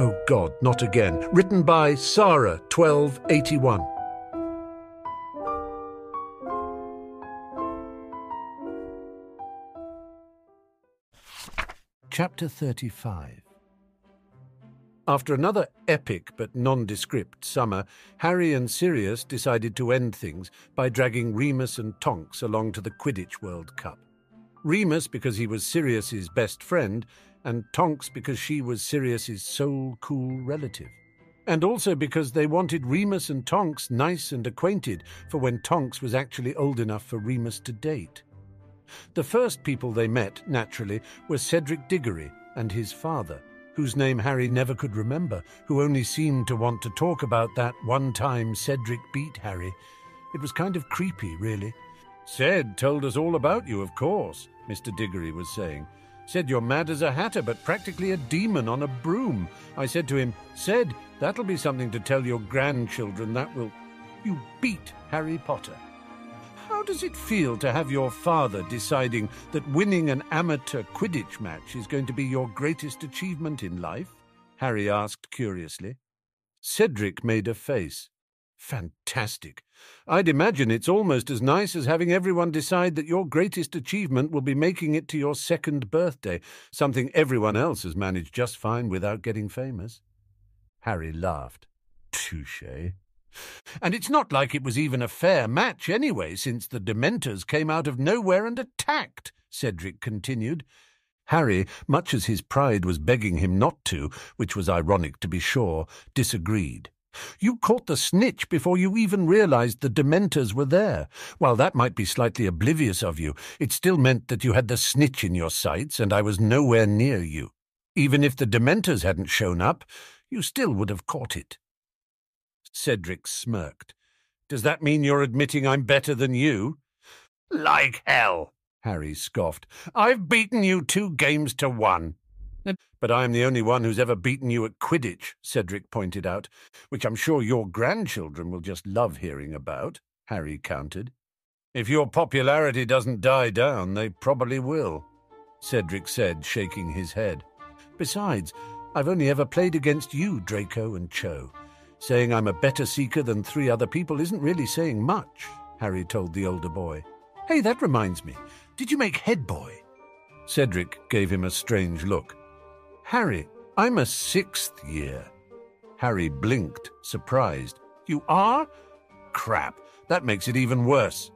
Oh God, not again. Written by Sarah, 1281. Chapter 35 After another epic but nondescript summer, Harry and Sirius decided to end things by dragging Remus and Tonks along to the Quidditch World Cup. Remus because he was Sirius's best friend, and Tonks because she was Sirius's sole cool relative. And also because they wanted Remus and Tonks nice and acquainted for when Tonks was actually old enough for Remus to date. The first people they met, naturally, were Cedric Diggory and his father, whose name Harry never could remember, who only seemed to want to talk about that one time Cedric beat Harry. It was kind of creepy, really. Ced told us all about you, of course, Mr. Diggory was saying. Said you're mad as a hatter, but practically a demon on a broom. I said to him, Said, that'll be something to tell your grandchildren. That will. You beat Harry Potter. How does it feel to have your father deciding that winning an amateur Quidditch match is going to be your greatest achievement in life? Harry asked curiously. Cedric made a face. Fantastic. I'd imagine it's almost as nice as having everyone decide that your greatest achievement will be making it to your second birthday, something everyone else has managed just fine without getting famous. Harry laughed. Touche. And it's not like it was even a fair match anyway, since the Dementors came out of nowhere and attacked, Cedric continued. Harry, much as his pride was begging him not to, which was ironic to be sure, disagreed. You caught the snitch before you even realized the Dementors were there. While that might be slightly oblivious of you, it still meant that you had the snitch in your sights and I was nowhere near you. Even if the Dementors hadn't shown up, you still would have caught it. Cedric smirked. Does that mean you're admitting I'm better than you? Like hell, Harry scoffed. I've beaten you two games to one. But I am the only one who's ever beaten you at Quidditch, Cedric pointed out, which I'm sure your grandchildren will just love hearing about, Harry countered. If your popularity doesn't die down, they probably will, Cedric said, shaking his head. Besides, I've only ever played against you, Draco and Cho. Saying I'm a better seeker than three other people isn't really saying much, Harry told the older boy. Hey, that reminds me. Did you make head boy? Cedric gave him a strange look. Harry, I'm a sixth year. Harry blinked, surprised. You are? Crap, that makes it even worse.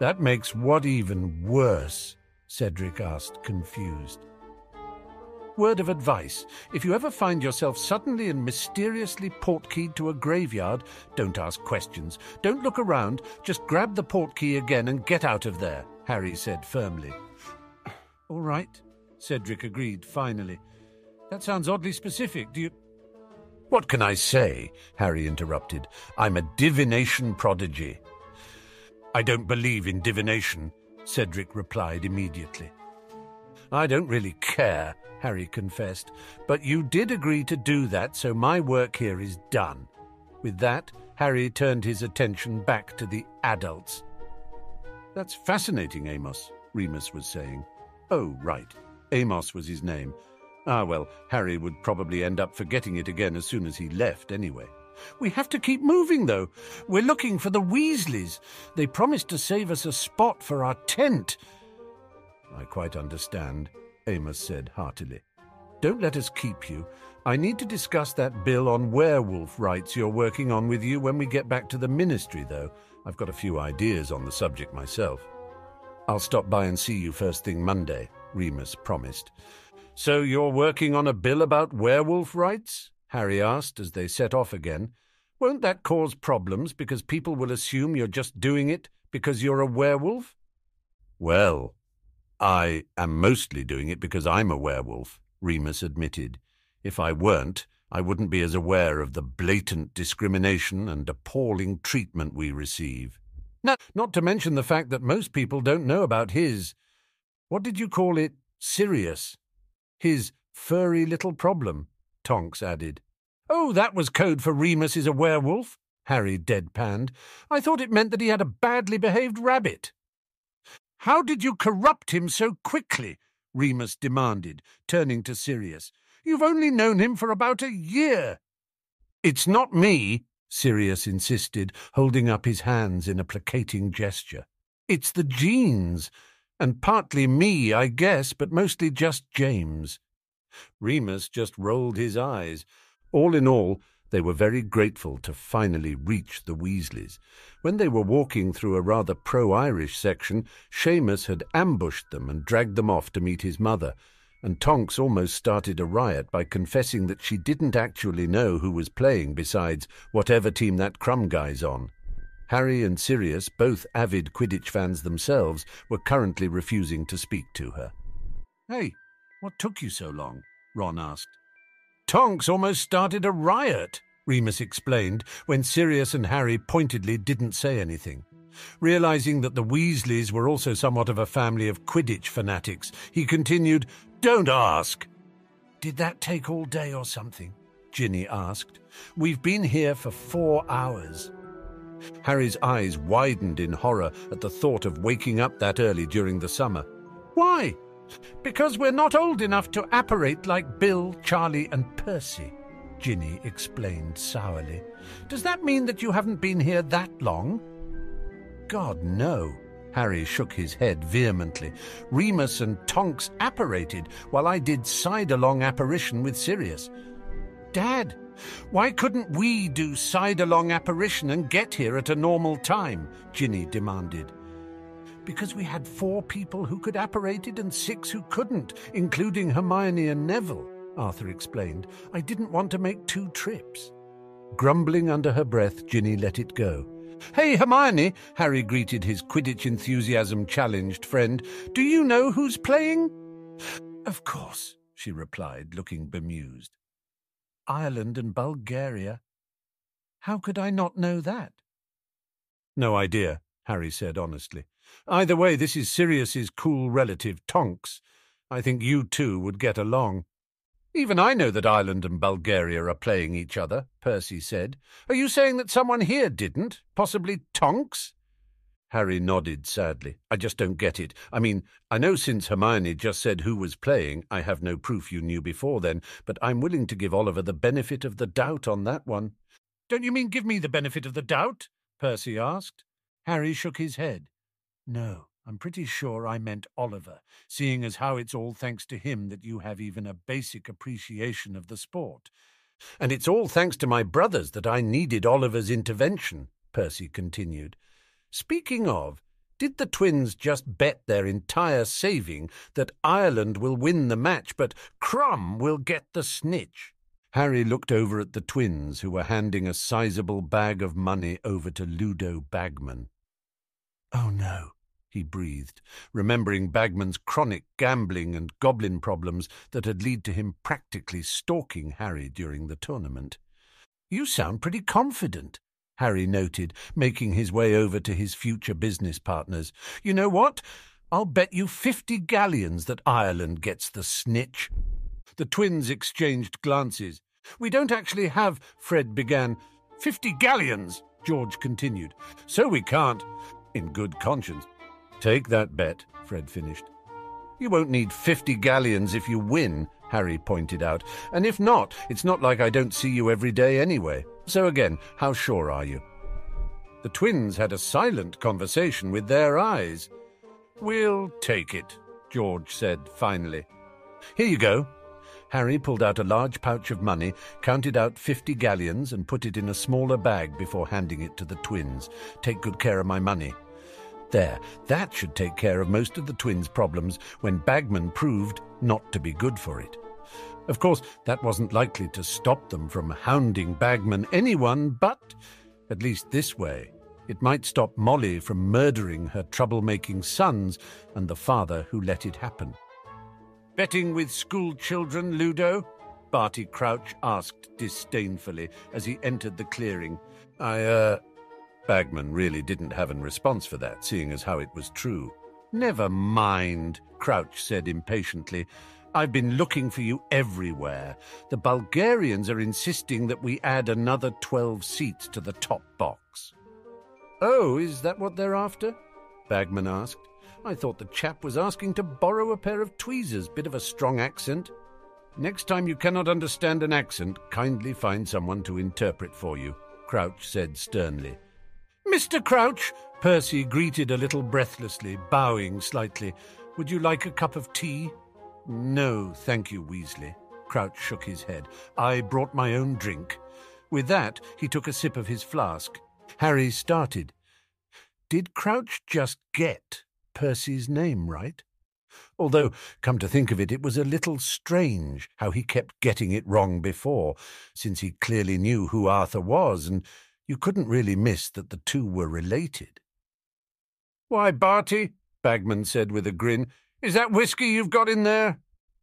That makes what even worse? Cedric asked, confused. Word of advice if you ever find yourself suddenly and mysteriously portkeyed to a graveyard, don't ask questions. Don't look around. Just grab the portkey again and get out of there, Harry said firmly. All right, Cedric agreed finally. That sounds oddly specific. Do you. What can I say? Harry interrupted. I'm a divination prodigy. I don't believe in divination, Cedric replied immediately. I don't really care, Harry confessed, but you did agree to do that, so my work here is done. With that, Harry turned his attention back to the adults. That's fascinating, Amos, Remus was saying. Oh, right. Amos was his name. Ah, well, Harry would probably end up forgetting it again as soon as he left, anyway. We have to keep moving, though. We're looking for the Weasleys. They promised to save us a spot for our tent. I quite understand, Amos said heartily. Don't let us keep you. I need to discuss that bill on werewolf rights you're working on with you when we get back to the ministry, though. I've got a few ideas on the subject myself. I'll stop by and see you first thing Monday, Remus promised. So you're working on a bill about werewolf rights? Harry asked as they set off again. Won't that cause problems because people will assume you're just doing it because you're a werewolf? Well, I am mostly doing it because I'm a werewolf, Remus admitted. If I weren't, I wouldn't be as aware of the blatant discrimination and appalling treatment we receive. Not, not to mention the fact that most people don't know about his, what did you call it, Sirius? His furry little problem, Tonks added. Oh, that was code for Remus is a werewolf, Harry deadpanned. I thought it meant that he had a badly behaved rabbit. How did you corrupt him so quickly? Remus demanded, turning to Sirius. You've only known him for about a year. It's not me, Sirius insisted, holding up his hands in a placating gesture. It's the genes, and partly me, I guess, but mostly just James. Remus just rolled his eyes. All in all, they were very grateful to finally reach the Weasleys. When they were walking through a rather pro-Irish section, Seamus had ambushed them and dragged them off to meet his mother, and Tonks almost started a riot by confessing that she didn't actually know who was playing besides whatever team that Krum guy's on. Harry and Sirius, both avid Quidditch fans themselves, were currently refusing to speak to her. Hey, what took you so long? Ron asked. Tonks almost started a riot, Remus explained, when Sirius and Harry pointedly didn't say anything. Realizing that the Weasleys were also somewhat of a family of Quidditch fanatics, he continued, Don't ask. Did that take all day or something? Ginny asked. We've been here for four hours. Harry's eyes widened in horror at the thought of waking up that early during the summer. Why? Because we're not old enough to apparate like Bill, Charlie, and Percy, Ginny explained sourly. Does that mean that you haven't been here that long? God, no. Harry shook his head vehemently. Remus and Tonks apparated while I did side-along apparition with Sirius. Dad, why couldn't we do side-along apparition and get here at a normal time? Ginny demanded because we had four people who could apparate it and six who couldn't, including Hermione and Neville, Arthur explained. I didn't want to make two trips. Grumbling under her breath, Ginny let it go. Hey, Hermione, Harry greeted his Quidditch enthusiasm challenged friend. Do you know who's playing? Of course, she replied, looking bemused. Ireland and Bulgaria. How could I not know that? No idea, Harry said honestly. Either way, this is Sirius's cool relative, Tonks. I think you two would get along. Even I know that Ireland and Bulgaria are playing each other, Percy said. Are you saying that someone here didn't? Possibly Tonks? Harry nodded sadly. I just don't get it. I mean, I know since Hermione just said who was playing, I have no proof you knew before then, but I'm willing to give Oliver the benefit of the doubt on that one. Don't you mean give me the benefit of the doubt? Percy asked. Harry shook his head. No, I'm pretty sure I meant Oliver, seeing as how it's all thanks to him that you have even a basic appreciation of the sport. And it's all thanks to my brothers that I needed Oliver's intervention, Percy continued. Speaking of, did the twins just bet their entire saving that Ireland will win the match, but Krum will get the snitch? Harry looked over at the twins, who were handing a sizable bag of money over to Ludo Bagman. Oh no, he breathed, remembering Bagman's chronic gambling and goblin problems that had led to him practically stalking Harry during the tournament. You sound pretty confident, Harry noted, making his way over to his future business partners. You know what? I'll bet you fifty galleons that Ireland gets the snitch. The twins exchanged glances. We don't actually have, Fred began. Fifty galleons, George continued. So we can't. In good conscience, Take that bet, Fred finished. You won't need fifty galleons if you win, Harry pointed out, and if not, it's not like I don't see you every day anyway. So again, how sure are you? The twins had a silent conversation with their eyes. We'll take it, George said finally. Here you go. Harry pulled out a large pouch of money, counted out fifty galleons, and put it in a smaller bag before handing it to the twins. Take good care of my money, there, that should take care of most of the twins' problems when Bagman proved not to be good for it. Of course, that wasn't likely to stop them from hounding Bagman anyone, but, at least this way, it might stop Molly from murdering her troublemaking sons and the father who let it happen. Betting with school children, Ludo? Barty Crouch asked disdainfully as he entered the clearing. I, uh, Bagman really didn't have an response for that, seeing as how it was true. Never mind, Crouch said impatiently. I've been looking for you everywhere. The Bulgarians are insisting that we add another twelve seats to the top box. Oh, is that what they're after? Bagman asked. I thought the chap was asking to borrow a pair of tweezers. Bit of a strong accent. Next time you cannot understand an accent, kindly find someone to interpret for you, Crouch said sternly. Mr. Crouch, Percy greeted a little breathlessly, bowing slightly. Would you like a cup of tea? No, thank you, Weasley. Crouch shook his head. I brought my own drink. With that, he took a sip of his flask. Harry started. Did Crouch just get Percy's name right? Although, come to think of it, it was a little strange how he kept getting it wrong before, since he clearly knew who Arthur was, and you couldn't really miss that the two were related. Why, Barty, Bagman said with a grin, is that whisky you've got in there?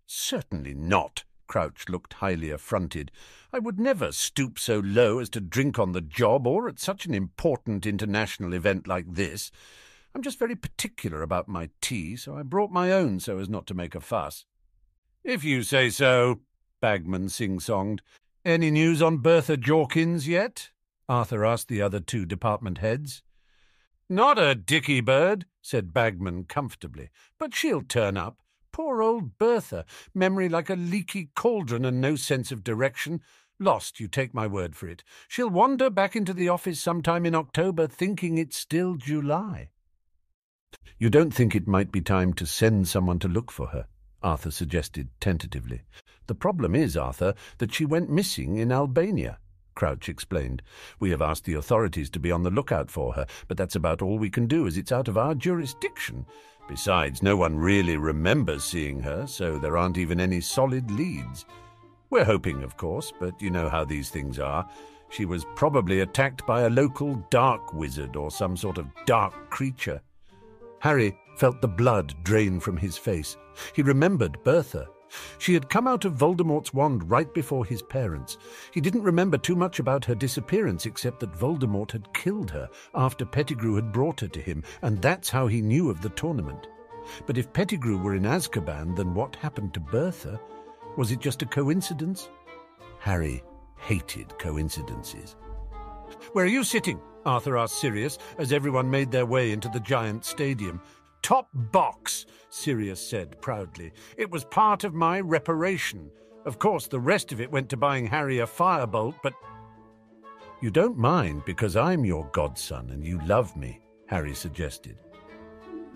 Certainly not. Crouch looked highly affronted. I would never stoop so low as to drink on the job or at such an important international event like this. I'm just very particular about my tea, so I brought my own so as not to make a fuss. If you say so, Bagman sing-songed. Any news on Bertha Jorkins yet? Arthur asked the other two department heads. Not a dicky bird, said Bagman comfortably, but she'll turn up. Poor old Bertha, memory like a leaky cauldron and no sense of direction. Lost, you take my word for it. She'll wander back into the office sometime in October thinking it's still July. You don't think it might be time to send someone to look for her? Arthur suggested tentatively. The problem is, Arthur, that she went missing in Albania. Crouch explained. We have asked the authorities to be on the lookout for her, but that's about all we can do as it's out of our jurisdiction. Besides, no one really remembers seeing her, so there aren't even any solid leads. We're hoping, of course, but you know how these things are. She was probably attacked by a local dark wizard or some sort of dark creature. Harry felt the blood drain from his face. He remembered Bertha. She had come out of Voldemort's wand right before his parents. He didn't remember too much about her disappearance except that Voldemort had killed her after Pettigrew had brought her to him, and that's how he knew of the tournament. But if Pettigrew were in Azkaban, then what happened to Bertha? Was it just a coincidence? Harry hated coincidences. Where are you sitting? Arthur asked Sirius as everyone made their way into the giant stadium. Top box, Sirius said proudly. It was part of my reparation. Of course, the rest of it went to buying Harry a firebolt, but. You don't mind because I'm your godson and you love me, Harry suggested.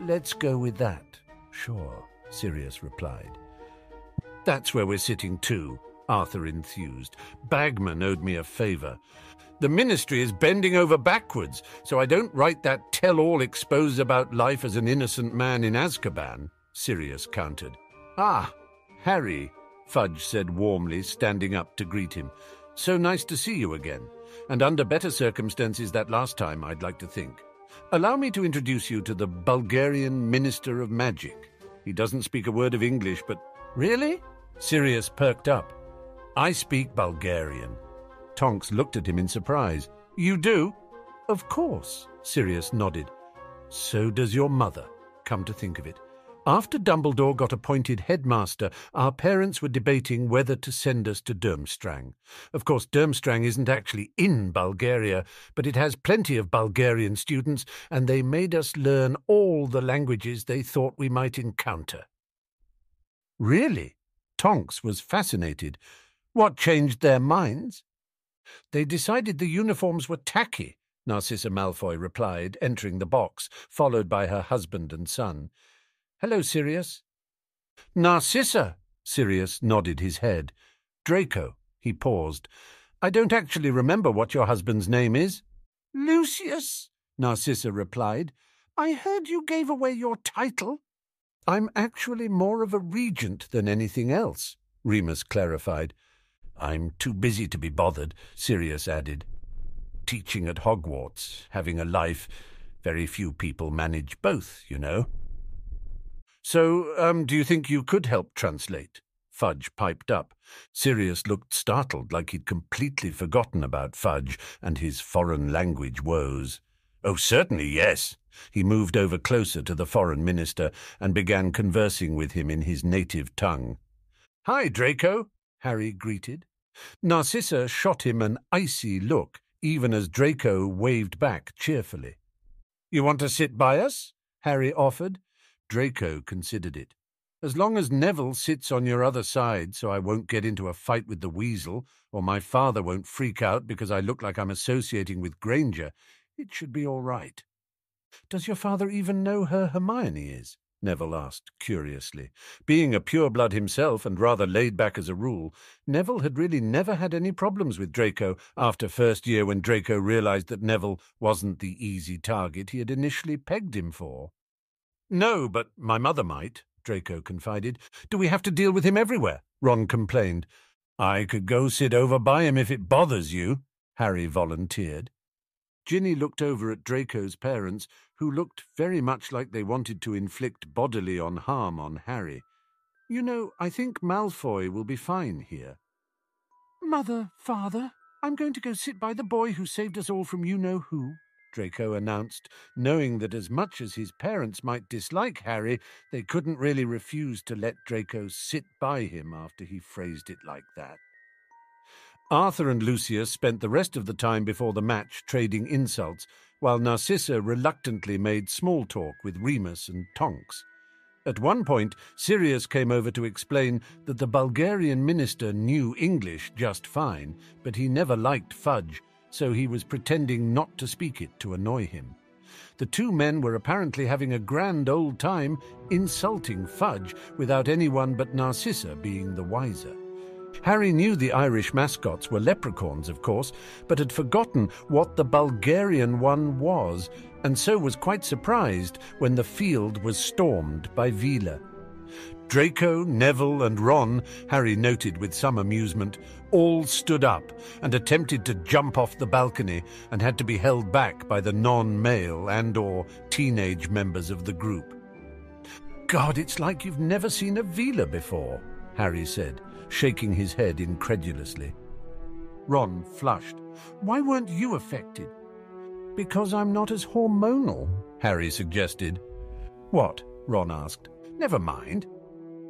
Let's go with that. Sure, Sirius replied. That's where we're sitting too, Arthur enthused. Bagman owed me a favour. The ministry is bending over backwards, so I don't write that tell-all expose about life as an innocent man in Azkaban, Sirius countered. Ah, Harry, Fudge said warmly, standing up to greet him. So nice to see you again, and under better circumstances that last time, I'd like to think. Allow me to introduce you to the Bulgarian Minister of Magic. He doesn't speak a word of English, but... Really? Sirius perked up. I speak Bulgarian. Tonks looked at him in surprise. You do? Of course, Sirius nodded. So does your mother, come to think of it. After Dumbledore got appointed headmaster, our parents were debating whether to send us to Durmstrang. Of course, Durmstrang isn't actually in Bulgaria, but it has plenty of Bulgarian students, and they made us learn all the languages they thought we might encounter. Really? Tonks was fascinated. What changed their minds? They decided the uniforms were tacky, Narcissa Malfoy replied, entering the box, followed by her husband and son. Hello, Sirius. Narcissa, Sirius nodded his head. Draco, he paused. I don't actually remember what your husband's name is. Lucius, Narcissa replied. I heard you gave away your title. I'm actually more of a regent than anything else, Remus clarified. I'm too busy to be bothered, Sirius added. Teaching at Hogwarts, having a life, very few people manage both, you know. So, um, do you think you could help translate? Fudge piped up. Sirius looked startled, like he'd completely forgotten about Fudge and his foreign language woes. Oh, certainly, yes. He moved over closer to the foreign minister and began conversing with him in his native tongue. Hi, Draco, Harry greeted. Narcissa shot him an icy look, even as Draco waved back cheerfully. You want to sit by us? Harry offered. Draco considered it. As long as Neville sits on your other side so I won't get into a fight with the weasel, or my father won't freak out because I look like I'm associating with Granger, it should be all right. Does your father even know her Hermione is? Neville asked curiously. Being a pureblood himself and rather laid back as a rule, Neville had really never had any problems with Draco after first year when Draco realized that Neville wasn't the easy target he had initially pegged him for. No, but my mother might, Draco confided. Do we have to deal with him everywhere? Ron complained. I could go sit over by him if it bothers you, Harry volunteered. Ginny looked over at Draco's parents, who looked very much like they wanted to inflict bodily on harm on Harry. You know, I think Malfoy will be fine here. Mother, father, I'm going to go sit by the boy who saved us all from you-know-who, Draco announced, knowing that as much as his parents might dislike Harry, they couldn't really refuse to let Draco sit by him after he phrased it like that. Arthur and Lucius spent the rest of the time before the match trading insults, while Narcissa reluctantly made small talk with Remus and Tonks. At one point, Sirius came over to explain that the Bulgarian minister knew English just fine, but he never liked fudge, so he was pretending not to speak it to annoy him. The two men were apparently having a grand old time insulting Fudge without anyone but Narcissa being the wiser. Harry knew the Irish mascots were leprechauns, of course, but had forgotten what the Bulgarian one was, and so was quite surprised when the field was stormed by Veela. Draco, Neville, and Ron, Harry noted with some amusement, all stood up and attempted to jump off the balcony and had to be held back by the non-male and or teenage members of the group. God, it's like you've never seen a Veela before, Harry said, shaking his head incredulously. Ron flushed. Why weren't you affected? Because I'm not as hormonal, Harry suggested. What? Ron asked. Never mind.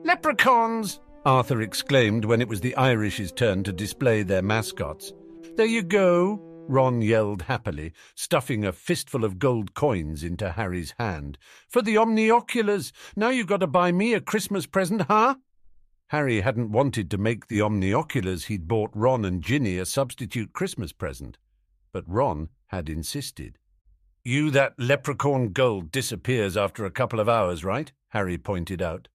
Leprechauns! Arthur exclaimed when it was the Irish's turn to display their mascots. There you go, Ron yelled happily, stuffing a fistful of gold coins into Harry's hand. For the omnioculars! Now you've got to buy me a Christmas present, huh? Harry hadn't wanted to make the omnioculars he'd bought Ron and Ginny a substitute Christmas present, but Ron had insisted. You that leprechaun gold disappears after a couple of hours, right? Harry pointed out.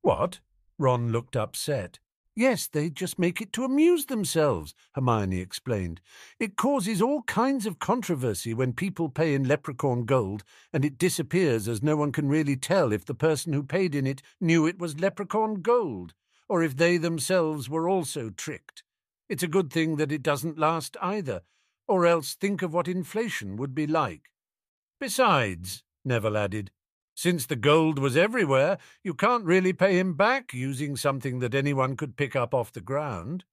What? Ron looked upset. Yes, they just make it to amuse themselves, Hermione explained. It causes all kinds of controversy when people pay in leprechaun gold, and it disappears as no one can really tell if the person who paid in it knew it was leprechaun gold, or if they themselves were also tricked. It's a good thing that it doesn't last either, or else think of what inflation would be like. Besides, Neville added, since the gold was everywhere, you can't really pay him back using something that anyone could pick up off the ground.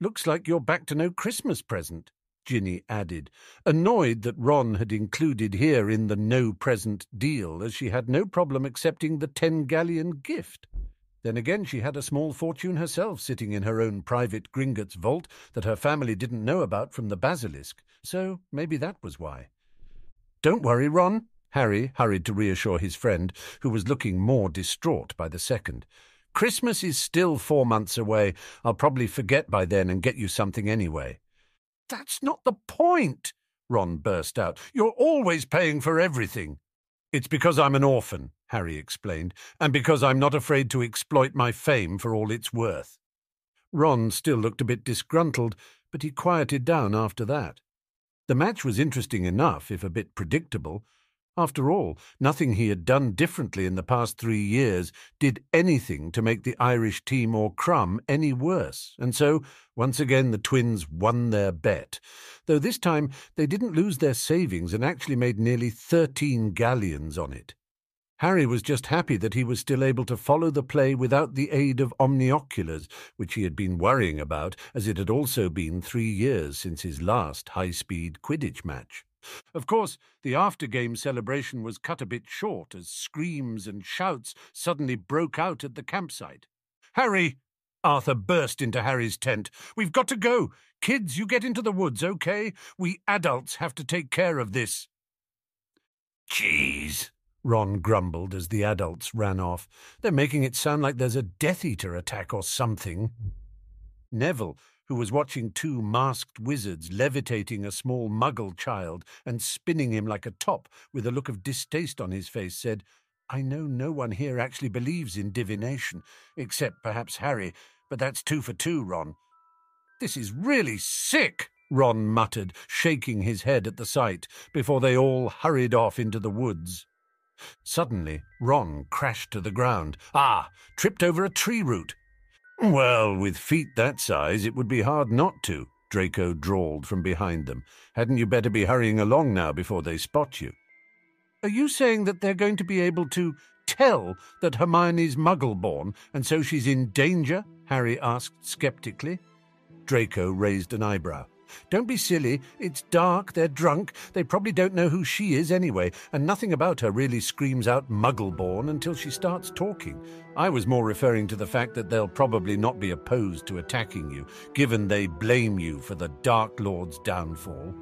Looks like you're back to no Christmas present, Ginny added, annoyed that Ron had included here in the no present deal, as she had no problem accepting the ten galleon gift. Then again, she had a small fortune herself sitting in her own private Gringotts vault that her family didn't know about from the basilisk, so maybe that was why. Don't worry, Ron, Harry hurried to reassure his friend, who was looking more distraught by the second. Christmas is still four months away. I'll probably forget by then and get you something anyway. That's not the point, Ron burst out. You're always paying for everything. It's because I'm an orphan, Harry explained, and because I'm not afraid to exploit my fame for all it's worth. Ron still looked a bit disgruntled, but he quieted down after that. The match was interesting enough, if a bit predictable. After all, nothing he had done differently in the past three years did anything to make the Irish team or Krum any worse, and so once again the twins won their bet, though this time they didn't lose their savings and actually made nearly thirteen galleons on it. Harry was just happy that he was still able to follow the play without the aid of omnioculars, which he had been worrying about, as it had also been three years since his last high-speed Quidditch match. Of course, the after-game celebration was cut a bit short as screams and shouts suddenly broke out at the campsite. Harry! Arthur burst into Harry's tent. We've got to go. Kids, you get into the woods, okay? We adults have to take care of this. Jeez, Ron grumbled as the adults ran off. They're making it sound like there's a Death Eater attack or something. Neville, who was watching two masked wizards levitating a small muggle child and spinning him like a top with a look of distaste on his face, said, I know no one here actually believes in divination, except perhaps Harry, but that's two for two, Ron. This is really sick, Ron muttered, shaking his head at the sight, before they all hurried off into the woods. Suddenly, Ron crashed to the ground. Ah, tripped over a tree root. Well, with feet that size, it would be hard not to, Draco drawled from behind them. Hadn't you better be hurrying along now before they spot you? Are you saying that they're going to be able to tell that Hermione's muggle-born, and so she's in danger? Harry asked sceptically. Draco raised an eyebrow. Don't be silly. It's dark, they're drunk, they probably don't know who she is anyway, and nothing about her really screams out muggle-born until she starts talking. I was more referring to the fact that they'll probably not be opposed to attacking you, given they blame you for the Dark Lord's downfall.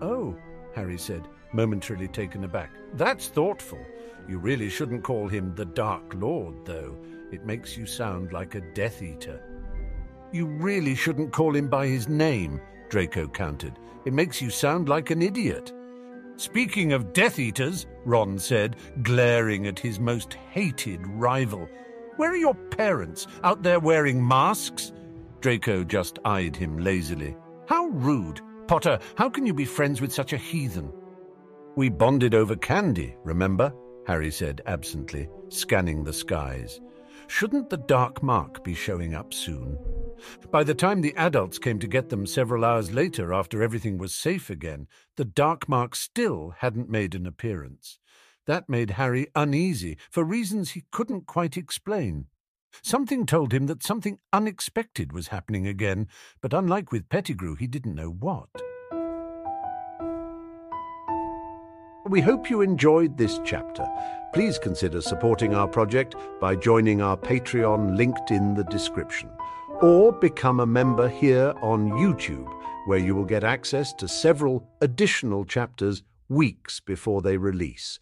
Oh, Harry said, momentarily taken aback. That's thoughtful. You really shouldn't call him the Dark Lord, though. It makes you sound like a Death Eater. You really shouldn't call him by his name, Draco countered. It makes you sound like an idiot. Speaking of Death Eaters, Ron said, glaring at his most hated rival, where are your parents? Out there wearing masks? Draco just eyed him lazily. How rude. Potter, how can you be friends with such a heathen? We bonded over candy, remember? Harry said absently, scanning the skies. Shouldn't the dark mark be showing up soon? By the time the adults came to get them several hours later after everything was safe again, the dark mark still hadn't made an appearance. That made Harry uneasy for reasons he couldn't quite explain. Something told him that something unexpected was happening again, but unlike with Pettigrew, he didn't know what. We hope you enjoyed this chapter. Please consider supporting our project by joining our Patreon linked in the description, or become a member here on YouTube, where you will get access to several additional chapters weeks before they release,